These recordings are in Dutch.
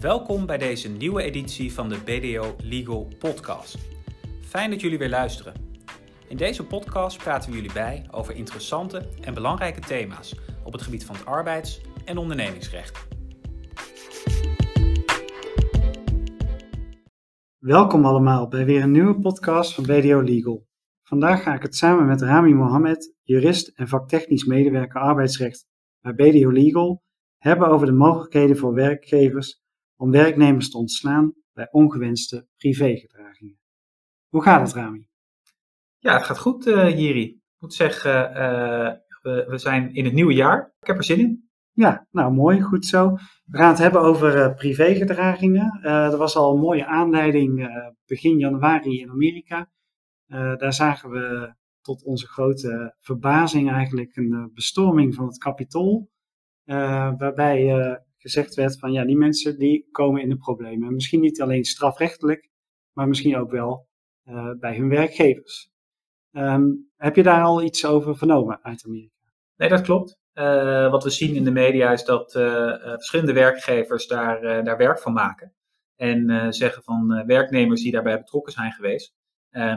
Welkom bij deze nieuwe editie van de BDO Legal Podcast. Fijn dat jullie weer luisteren. In deze podcast praten we jullie bij over interessante en belangrijke thema's op het gebied van het arbeids- en ondernemingsrecht. Welkom allemaal bij weer een nieuwe podcast van BDO Legal. Vandaag ga ik het samen met Rami Mohammed, jurist en vaktechnisch medewerker arbeidsrecht bij BDO Legal, hebben over de mogelijkheden voor werkgevers om werknemers te ontslaan bij ongewenste privégedragingen. Hoe gaat het, Rami? Ja, het gaat goed, uh, Jiri. Ik moet zeggen, uh, we, we, zijn in het nieuwe jaar. Ik heb er zin in. Ja, nou mooi, goed zo. We gaan het hebben over uh, privégedragingen. er was al een mooie aanleiding begin januari in Amerika. daar zagen we tot onze grote verbazing eigenlijk een bestorming van het kapitool. waarbij gezegd werd van ja, die mensen die komen in de problemen. Misschien niet alleen strafrechtelijk, maar misschien ook wel uh, bij hun werkgevers. Um, heb je daar al iets over vernomen uit Amerika? Nee, dat klopt. Uh, wat we zien in de media is dat uh, verschillende werkgevers daar, daar werk van maken. En zeggen van werknemers die daarbij betrokken zijn geweest,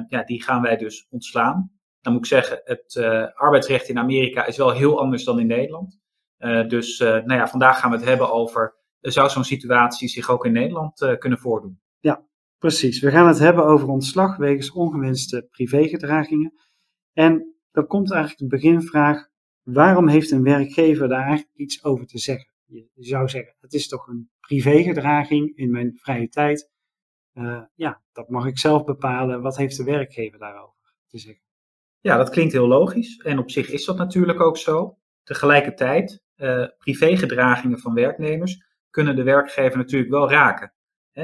ja, die gaan wij dus ontslaan. Dan moet ik zeggen, het arbeidsrecht in Amerika is wel heel anders dan in Nederland. Uh, dus uh, nou ja, vandaag gaan we het hebben over, zou zo'n situatie zich ook in Nederland kunnen voordoen? Ja, precies. We gaan het hebben over ontslag wegens ongewenste privégedragingen. En dan komt eigenlijk de beginvraag, waarom heeft een werkgever daar eigenlijk iets over te zeggen? Je zou zeggen, het is toch een privégedraging in mijn vrije tijd. ja, dat mag ik zelf bepalen. Wat heeft de werkgever daarover te zeggen? Ja, dat klinkt heel logisch. En op zich is dat natuurlijk ook zo. Tegelijkertijd uh, privégedragingen van werknemers kunnen de werkgever natuurlijk wel raken.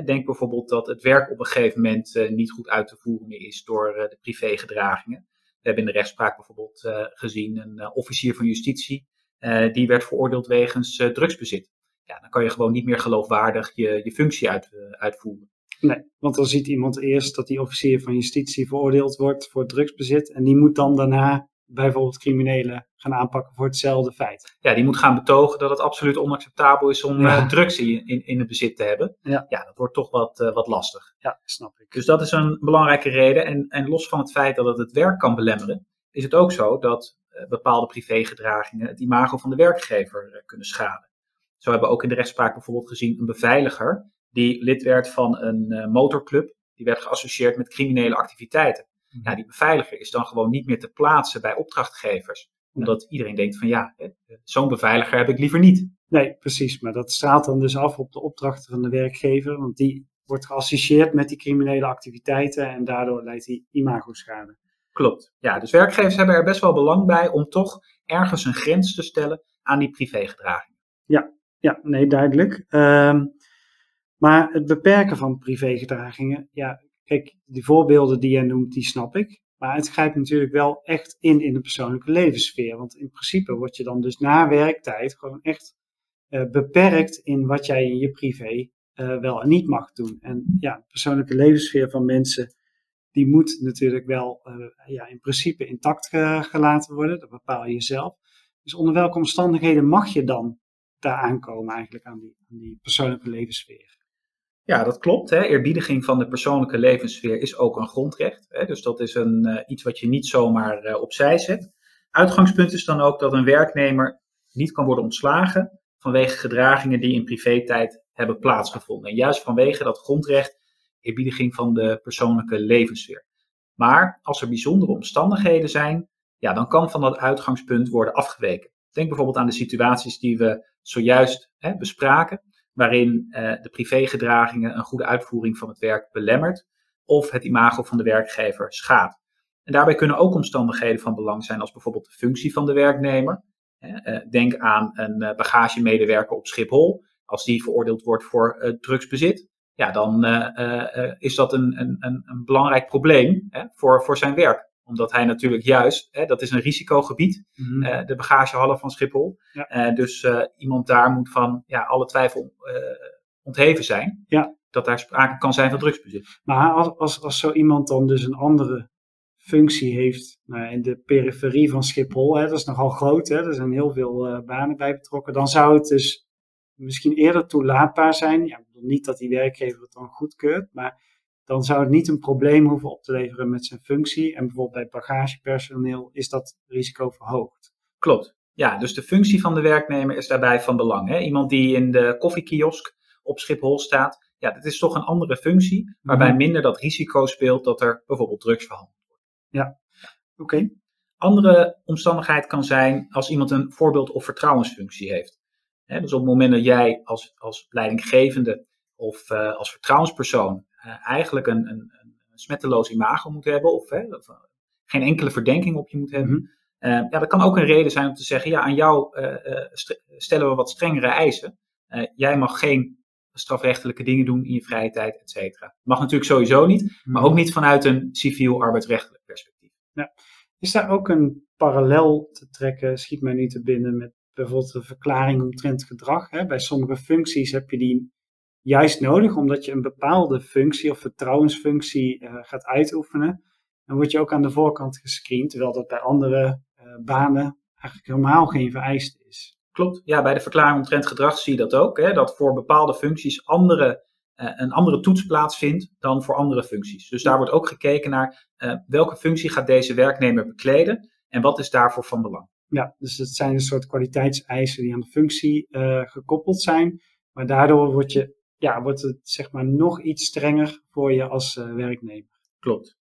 denk bijvoorbeeld dat het werk op een gegeven moment uh, niet goed uit te voeren is door uh, de privégedragingen. We hebben in de rechtspraak bijvoorbeeld gezien een officier van justitie die werd veroordeeld wegens drugsbezit. Ja, dan kan je gewoon niet meer geloofwaardig je, je functie uit, uitvoeren. Nee, want dan ziet iemand eerst dat die officier van justitie veroordeeld wordt voor drugsbezit en die moet dan daarna bijvoorbeeld criminelen gaan aanpakken voor hetzelfde feit. Ja, die moet gaan betogen dat het absoluut onacceptabel is om ja. uh, drugs in, in, in het bezit te hebben. Ja, ja dat wordt toch wat, uh, wat lastig. Ja, snap ik. Dus dat is een belangrijke reden. En, en los van het feit dat het het werk kan belemmeren, is het ook zo dat uh, bepaalde privégedragingen het imago van de werkgever kunnen schaden. Zo hebben we ook in de rechtspraak bijvoorbeeld gezien een beveiliger die lid werd van een motorclub. Die werd geassocieerd met criminele activiteiten. Ja, die beveiliger is dan gewoon niet meer te plaatsen bij opdrachtgevers. Omdat iedereen denkt van ja, zo'n beveiliger heb ik liever niet. Nee, precies. Maar dat straalt dan dus af op de opdrachten van de werkgever. Want die wordt geassocieerd met die criminele activiteiten en daardoor leidt die imago-schade. Klopt. Ja, dus werkgevers hebben er best wel belang bij om toch ergens een grens te stellen aan die privégedragingen. Ja, ja nee, duidelijk. Um, maar het beperken van privégedragingen, ja, Kijk, die voorbeelden die jij noemt, die snap ik. Maar het grijpt natuurlijk wel echt in in de persoonlijke levenssfeer. Want in principe word je dan dus na werktijd gewoon echt uh, beperkt in wat jij in je privé uh, wel en niet mag doen. En ja, de persoonlijke levenssfeer van mensen, die moet natuurlijk wel uh, ja, in principe intact gelaten worden. Dat bepaal je zelf. Dus onder welke omstandigheden mag je dan daar aankomen eigenlijk aan die, aan die persoonlijke levenssfeer? Ja, dat klopt. Hè. Eerbiediging van de persoonlijke levenssfeer is ook een grondrecht. Hè. Dus dat is een, uh, iets wat je niet zomaar uh, opzij zet. Uitgangspunt is dan ook dat een werknemer niet kan worden ontslagen vanwege gedragingen die in privé-tijd hebben plaatsgevonden. En juist vanwege dat grondrecht, eerbiediging van de persoonlijke levenssfeer. Maar als er bijzondere omstandigheden zijn, ja, dan kan van dat uitgangspunt worden afgeweken. Denk bijvoorbeeld aan de situaties die we zojuist hè, bespraken waarin uh, de privégedragingen een goede uitvoering van het werk belemmert of het imago van de werkgever schaadt. En daarbij kunnen ook omstandigheden van belang zijn als bijvoorbeeld de functie van de werknemer. Uh, denk aan een uh, bagagemedewerker op Schiphol. Als die veroordeeld wordt voor drugsbezit, ja, dan is dat een, een, een, belangrijk probleem voor, voor zijn werk omdat hij natuurlijk juist, hè, dat is een risicogebied, mm -hmm. uh, de bagagehallen van Schiphol. Ja. Uh, dus uh, iemand daar moet van ja, alle twijfel ontheven zijn. Ja. Dat daar sprake kan zijn van drugsbezit. Maar als, als, als zo iemand dan dus een andere functie heeft nou, in de periferie van Schiphol, hè, dat is nogal groot, hè, er zijn heel veel banen bij betrokken, dan zou het dus misschien eerder toelaatbaar zijn. Ja, ik bedoel niet dat die werkgever het dan goedkeurt, maar dan zou het niet een probleem hoeven op te leveren met zijn functie. En bijvoorbeeld bij bagagepersoneel is dat risico verhoogd. Klopt. Ja, dus de functie van de werknemer is daarbij van belang. Hè? Iemand die in de koffiekiosk op Schiphol staat, ja, dat is toch een andere functie, waarbij Mhm. minder dat risico speelt dat er bijvoorbeeld drugs verhandeld wordt. Ja, oké. Andere omstandigheid kan zijn als iemand een voorbeeld- of vertrouwensfunctie heeft. Hè, dus op het moment dat jij als, als leidinggevende of eh, als vertrouwenspersoon eigenlijk een, een, een smetteloos imago moet hebben, of, hè, of, eh, geen enkele verdenking op je moet hebben, Mhm. eh, ja, dat kan ook een reden zijn om te zeggen, ja, aan jou eh, eh, st- stellen we wat strengere eisen. Eh, jij mag geen strafrechtelijke dingen doen in je vrije tijd, et cetera. Mag natuurlijk sowieso niet, maar ook niet vanuit een civiel arbeidsrechtelijk perspectief. Is daar ook een parallel te trekken, schiet mij nu te binnen, met bijvoorbeeld de verklaring omtrent gedrag? Hè? Bij sommige functies heb je die juist nodig, omdat je een bepaalde functie of vertrouwensfunctie eh, gaat uitoefenen. Dan word je ook aan de voorkant gescreend, terwijl dat bij andere eh, banen eigenlijk helemaal geen vereiste is. Klopt. Ja, bij de verklaring omtrent gedrag zie je dat ook. Hè, dat voor bepaalde functies andere, eh, een andere toets plaatsvindt dan voor andere functies. Dus daar wordt ook gekeken naar welke functie gaat deze werknemer bekleden en wat is daarvoor van belang. Ja, dus het zijn een soort kwaliteitseisen die aan de functie gekoppeld zijn. Maar daardoor wordt, je, ja, wordt het zeg maar nog iets strenger voor je als eh, werknemer. Klopt.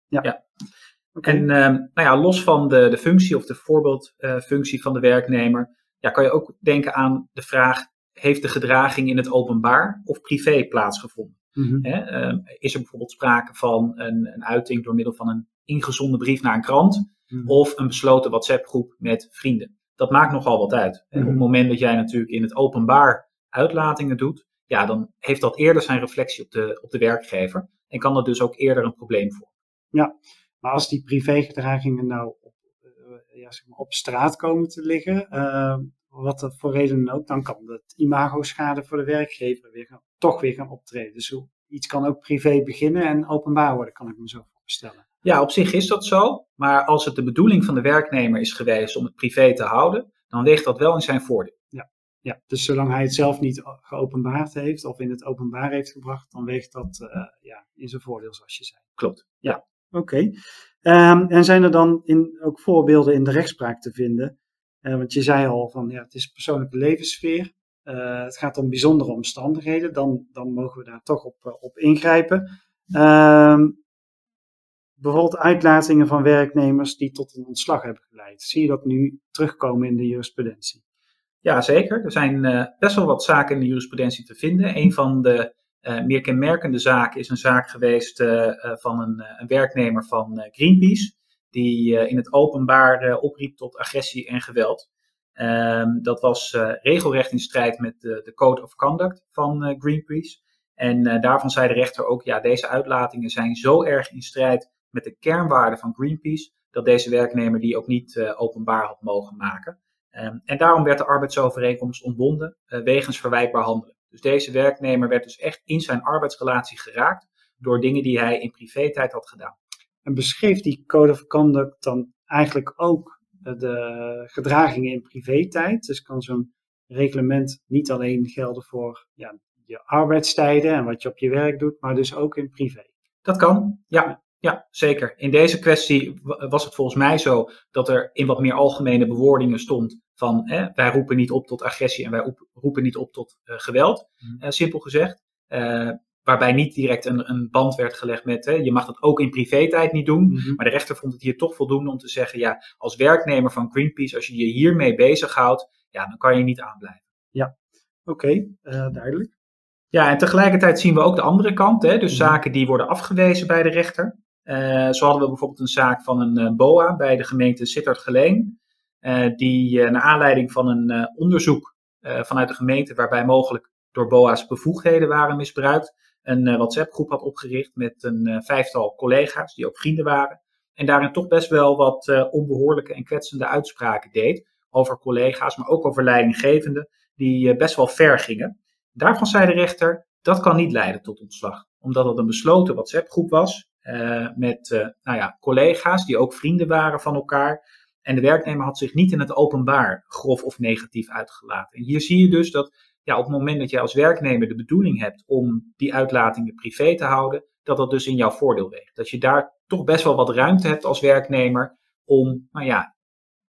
Oké. En ehm, nou ja, los van de, de functie of de voorbeeldfunctie van de werknemer, ja, kan je ook denken aan de vraag: heeft de gedraging in het openbaar of privé plaatsgevonden? Mhm. Hè, ehm, is er bijvoorbeeld sprake van een, een uiting door middel van een ingezonden brief naar een krant Mhm. of een besloten WhatsApp-groep met vrienden? Dat maakt nogal wat uit. En op het Mhm. moment dat jij natuurlijk in het openbaar uitlatingen doet, ja, dan heeft dat eerder zijn reflectie op de, op de werkgever en kan dat dus ook eerder een probleem vormen. Maar als die privégedragingen nou op, eh, ja, zeg maar op straat komen te liggen, eh, wat dat voor reden dan ook, dan kan dat imago-schade voor de werkgever weer gaan, toch weer gaan optreden. Dus iets kan ook privé beginnen en openbaar worden, kan ik me zo voorstellen. Ja, op zich is dat zo, maar als het de bedoeling van de werknemer is geweest om het privé te houden, dan weegt dat wel in zijn voordeel. Ja, dus zolang hij het zelf niet geopenbaard heeft of in het openbaar heeft gebracht, dan weegt dat eh, ja, in zijn voordeel, zoals je zei. Klopt. Oké. Ehm, en zijn er dan in, ook voorbeelden in de rechtspraak te vinden? Eh, want je zei al van ja, het is persoonlijke levenssfeer. Eh, het gaat om bijzondere omstandigheden. Dan, dan mogen we daar toch op, op ingrijpen. Ehm, bijvoorbeeld uitlatingen van werknemers die tot een ontslag hebben geleid. Zie je dat nu terugkomen in de jurisprudentie? Ja, zeker. Er zijn eh, best wel wat zaken in de jurisprudentie te vinden. Een van de eh, meer kenmerkende zaken is een zaak geweest eh, van een, een werknemer van Greenpeace, die in het openbaar opriep tot agressie en geweld. Ehm, dat was regelrecht in strijd met de, de Code of Conduct van Greenpeace. En daarvan zei de rechter ook, ja, deze uitlatingen zijn zo erg in strijd met de kernwaarden van Greenpeace, dat deze werknemer die ook niet openbaar had mogen maken. Ehm, en daarom werd de arbeidsovereenkomst ontbonden eh, wegens verwijtbaar handelen. Dus deze werknemer werd dus echt in zijn arbeidsrelatie geraakt door dingen die hij in privé-tijd had gedaan. En beschreef die Code of Conduct dan eigenlijk ook eh, de gedragingen in privé-tijd? Dus kan zo'n reglement niet alleen gelden voor ja, je arbeidstijden en wat je op je werk doet, maar dus ook in privé? Dat kan, ja. Ja, zeker. In deze kwestie wa- was het volgens mij zo dat er in wat meer algemene bewoordingen stond van hè, wij roepen niet op tot agressie en wij oep- roepen niet op tot eh, geweld, Mhm. eh, simpel gezegd. Eh, waarbij niet direct een, een band werd gelegd met hè, je mag dat ook in privé-tijd niet doen. Mhm. Maar de rechter vond het hier toch voldoende om te zeggen, ja, als werknemer van Greenpeace, als je je hiermee bezighoudt, ja, dan kan je niet aanblijven. Oké, eh, duidelijk. Ja, en tegelijkertijd zien we ook de andere kant, hè, dus Mhm. zaken die worden afgewezen bij de rechter. Eh, zo hadden we bijvoorbeeld een zaak van een eh, BOA bij de gemeente Sittard-Geleen, eh, die naar aanleiding van een onderzoek vanuit de gemeente, waarbij mogelijk door BOA's bevoegdheden waren misbruikt, een WhatsApp-groep had opgericht met een vijftal collega's die ook vrienden waren. En daarin toch best wel wat eh, onbehoorlijke en kwetsende uitspraken deed over collega's, maar ook over leidinggevenden, die best wel ver gingen. Daarvan zei de rechter, dat kan niet leiden tot ontslag. Omdat het een besloten WhatsApp-groep was met eh, nou ja, collega's die ook vrienden waren van elkaar. En de werknemer had zich niet in het openbaar grof of negatief uitgelaten. En hier zie je dus dat ja, op het moment dat jij als werknemer de bedoeling hebt om die uitlatingen privé te houden, dat dat dus in jouw voordeel weegt. Dat je daar toch best wel wat ruimte hebt als werknemer om, nou ja,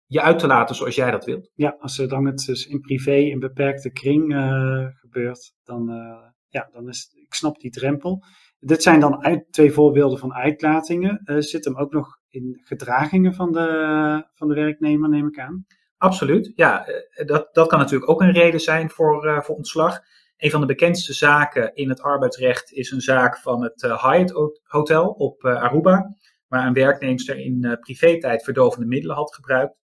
je uit te laten zoals jij dat wilt. Ja, als er dan het dus in privé, in beperkte kring uh, gebeurt, dan, uh, ja, dan is, ik snap die drempel. Dit zijn dan uit, twee voorbeelden van uitlatingen. Uh, zit hem ook nog in gedragingen van de, van de werknemer, neem ik aan? Absoluut, ja. Dat, dat kan natuurlijk ook een reden zijn voor, voor ontslag. Een van de bekendste zaken in het arbeidsrecht is een zaak van het Hyatt Hotel op Aruba, waar een werknemster in privé-tijd verdovende middelen had gebruikt.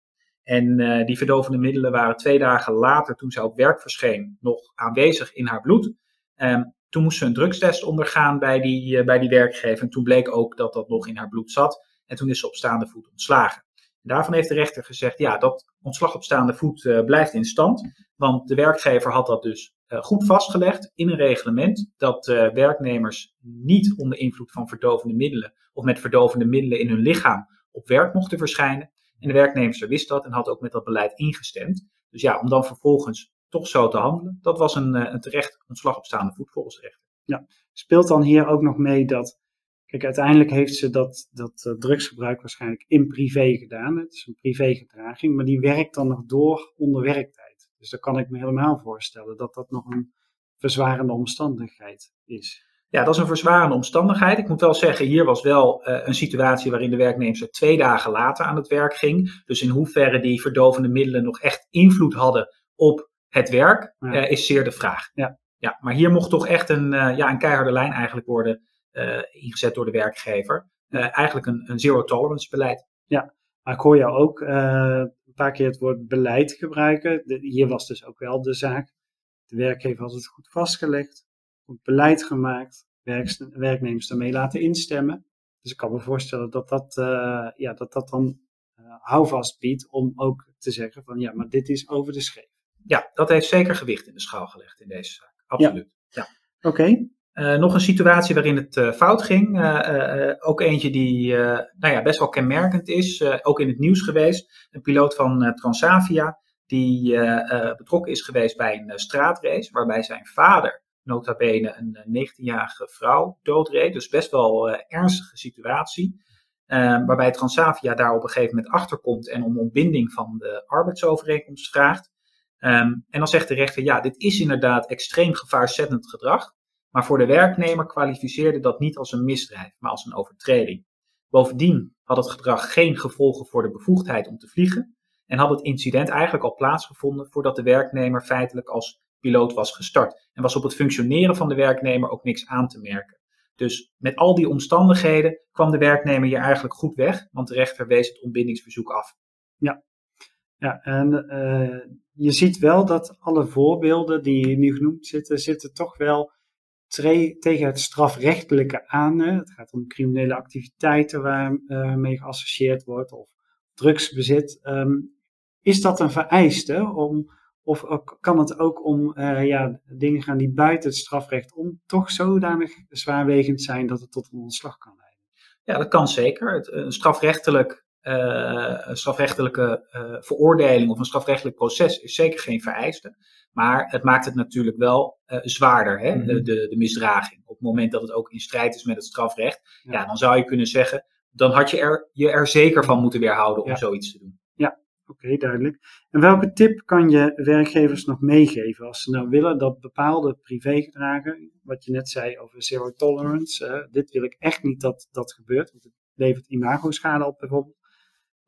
En die verdovende middelen waren twee dagen later, toen ze op werk verscheen, nog aanwezig in haar bloed. Um, toen moest ze een drugstest ondergaan bij die, uh, bij die werkgever. En toen bleek ook dat dat nog in haar bloed zat. En toen is ze op staande voet ontslagen. En daarvan heeft de rechter gezegd, ja, dat ontslag op staande voet uh, blijft in stand. Want de werkgever had dat dus goed vastgelegd in een reglement. Dat werknemers niet onder invloed van verdovende middelen of met verdovende middelen in hun lichaam op werk mochten verschijnen. En de werknemster wist dat en had ook met dat beleid ingestemd. Dus ja, om dan vervolgens toch zo te handelen, dat was een, eh, een terecht ontslag op staande voet volgens de rechter. Ja, speelt dan hier ook nog mee dat, kijk, uiteindelijk heeft ze dat, dat uh, drugsgebruik waarschijnlijk in privé gedaan. Het is een privégedraging, maar die werkt dan nog door onder werktijd. Dus dan kan ik me helemaal voorstellen dat dat nog een verzwarende omstandigheid is. Ja, dat is een verzwarende omstandigheid. Ik moet wel zeggen, hier was wel uh, een situatie waarin de werknemer twee dagen later aan het werk ging. Dus in hoeverre die verdovende middelen nog echt invloed hadden op het werk, ja. uh, is zeer de vraag. Ja. Ja, maar hier mocht toch echt een, uh, ja, een keiharde lijn eigenlijk worden ingezet door de werkgever. eigenlijk een, een zero tolerance beleid. Ja, maar ik hoor jou ook een paar keer het woord beleid gebruiken. De, hier was dus ook wel de zaak. De werkgever had het goed vastgelegd goed beleid gemaakt, werknemers daarmee laten instemmen. Dus ik kan me voorstellen dat dat, ja, dat, dat dan houvast biedt om ook te zeggen van ja, maar dit is over de scheef. Ja, dat heeft zeker gewicht in de schaal gelegd in deze zaak. Absoluut. Ja. ja. Oké. Okay. Uh, nog een situatie waarin het uh, fout ging. Uh, ook eentje die nou ja, best wel kenmerkend is. ook in het nieuws geweest. Een piloot van Transavia die betrokken is geweest bij een straatrace. Waarbij zijn vader nota bene een 19-jarige eh, vrouw doodreed. Dus best wel ernstige situatie. Uh, waarbij Transavia daar op een gegeven moment achterkomt en om ontbinding van de arbeidsovereenkomst vraagt. Um, en dan zegt de rechter, ja, dit is inderdaad extreem gevaarzettend gedrag. Maar voor de werknemer kwalificeerde dat niet als een misdrijf, maar als een overtreding. Bovendien had het gedrag geen gevolgen voor de bevoegdheid om te vliegen. En had het incident eigenlijk al plaatsgevonden voordat de werknemer feitelijk als piloot was gestart. En was op het functioneren van de werknemer ook niks aan te merken. Dus met al die omstandigheden kwam de werknemer hier eigenlijk goed weg, want de rechter wees het ontbindingsverzoek af. Ja, ja en uh, je ziet wel dat alle voorbeelden die nu genoemd zitten, zitten toch wel tegen het strafrechtelijke aan. Het gaat om criminele activiteiten waarmee uh, geassocieerd wordt of drugsbezit. Um, is dat een vereiste om of kan het ook om uh, ja, dingen gaan die buiten het strafrecht om toch zodanig zwaarwegend zijn dat het tot een ontslag kan leiden? Ja, dat kan zeker. Het, een strafrechtelijk, een strafrechtelijke uh, veroordeling of een strafrechtelijk proces is zeker geen vereiste. Maar het maakt het natuurlijk wel zwaarder, hè? Mm-hmm. de, de, de, misdraging. Op het moment dat het ook in strijd is met het strafrecht, ja. ja dan zou je kunnen zeggen, dan had je er, je er zeker van moeten weerhouden om ja. zoiets te doen. Ja, Oké, okay, duidelijk. En welke tip kan je werkgevers nog meegeven als ze nou willen dat bepaalde privégedragen, wat je net zei over zero tolerance, uh, dit wil ik echt niet dat dat gebeurt, want het levert imago-schade op bijvoorbeeld.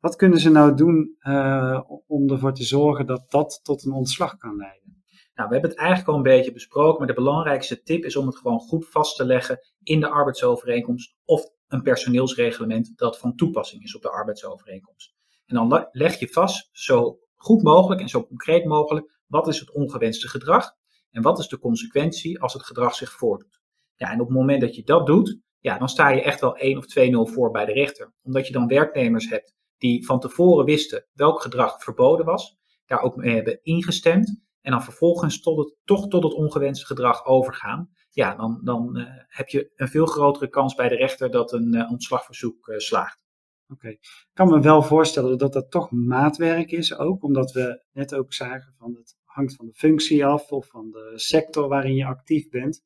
Wat kunnen ze nou doen uh, om ervoor te zorgen dat dat tot een ontslag kan leiden? Nou, we hebben het eigenlijk al een beetje besproken, maar de belangrijkste tip is om het gewoon goed vast te leggen in de arbeidsovereenkomst of een personeelsreglement dat van toepassing is op de arbeidsovereenkomst. En dan leg je vast, zo goed mogelijk en zo concreet mogelijk, wat is het ongewenste gedrag en wat is de consequentie als het gedrag zich voordoet. Ja, en op het moment dat je dat doet, ja, dan sta je echt wel 1 of 2-0 voor bij de rechter. Omdat je dan werknemers hebt die van tevoren wisten welk gedrag verboden was, daar ook mee hebben ingestemd en dan vervolgens tot het, toch tot het ongewenste gedrag overgaan. Ja, dan, dan uh, heb je een veel grotere kans bij de rechter dat een uh, ontslagverzoek uh, slaagt. Oké, ik kan me wel voorstellen dat dat toch maatwerk is ook, omdat we net ook zagen van het hangt van de functie af of van de sector waarin je actief bent.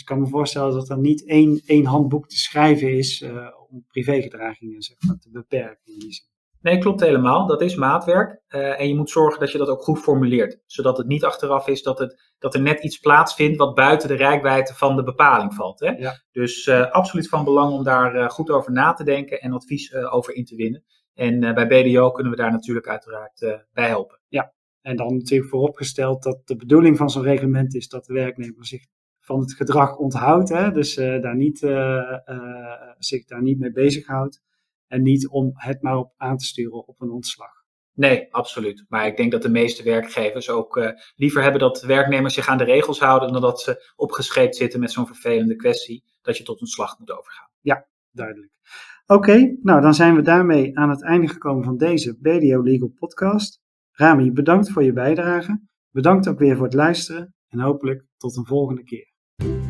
Dus ik kan me voorstellen dat er niet één, één handboek te schrijven is uh, om privégedragingen zeg maar, te beperken in die zin. Nee, klopt helemaal. Dat is maatwerk. Uh, en je moet zorgen dat je dat ook goed formuleert. Zodat het niet achteraf is dat, het, dat er net iets plaatsvindt wat buiten de rijkwijde van de bepaling valt. Hè? Ja. Dus uh, absoluut van belang om daar uh, goed over na te denken en advies over in te winnen. En bij BDO kunnen we daar natuurlijk uiteraard bij helpen. Ja, en dan natuurlijk vooropgesteld dat de bedoeling van zo'n reglement is dat de werknemer zich van het gedrag onthoudt. Hè? Dus daar niet, zich daar niet mee bezighoudt. En niet om het maar op aan te sturen op een ontslag. Nee, absoluut. Maar ik denk dat de meeste werkgevers ook uh, liever hebben dat werknemers zich aan de regels houden dan dat ze opgescheept zitten met zo'n vervelende kwestie dat je tot ontslag moet overgaan. Ja, duidelijk. Oké, nou dan zijn we daarmee aan het einde gekomen van deze BDO Legal podcast. Rami, bedankt voor je bijdrage. Bedankt ook weer voor het luisteren en hopelijk tot een volgende keer. you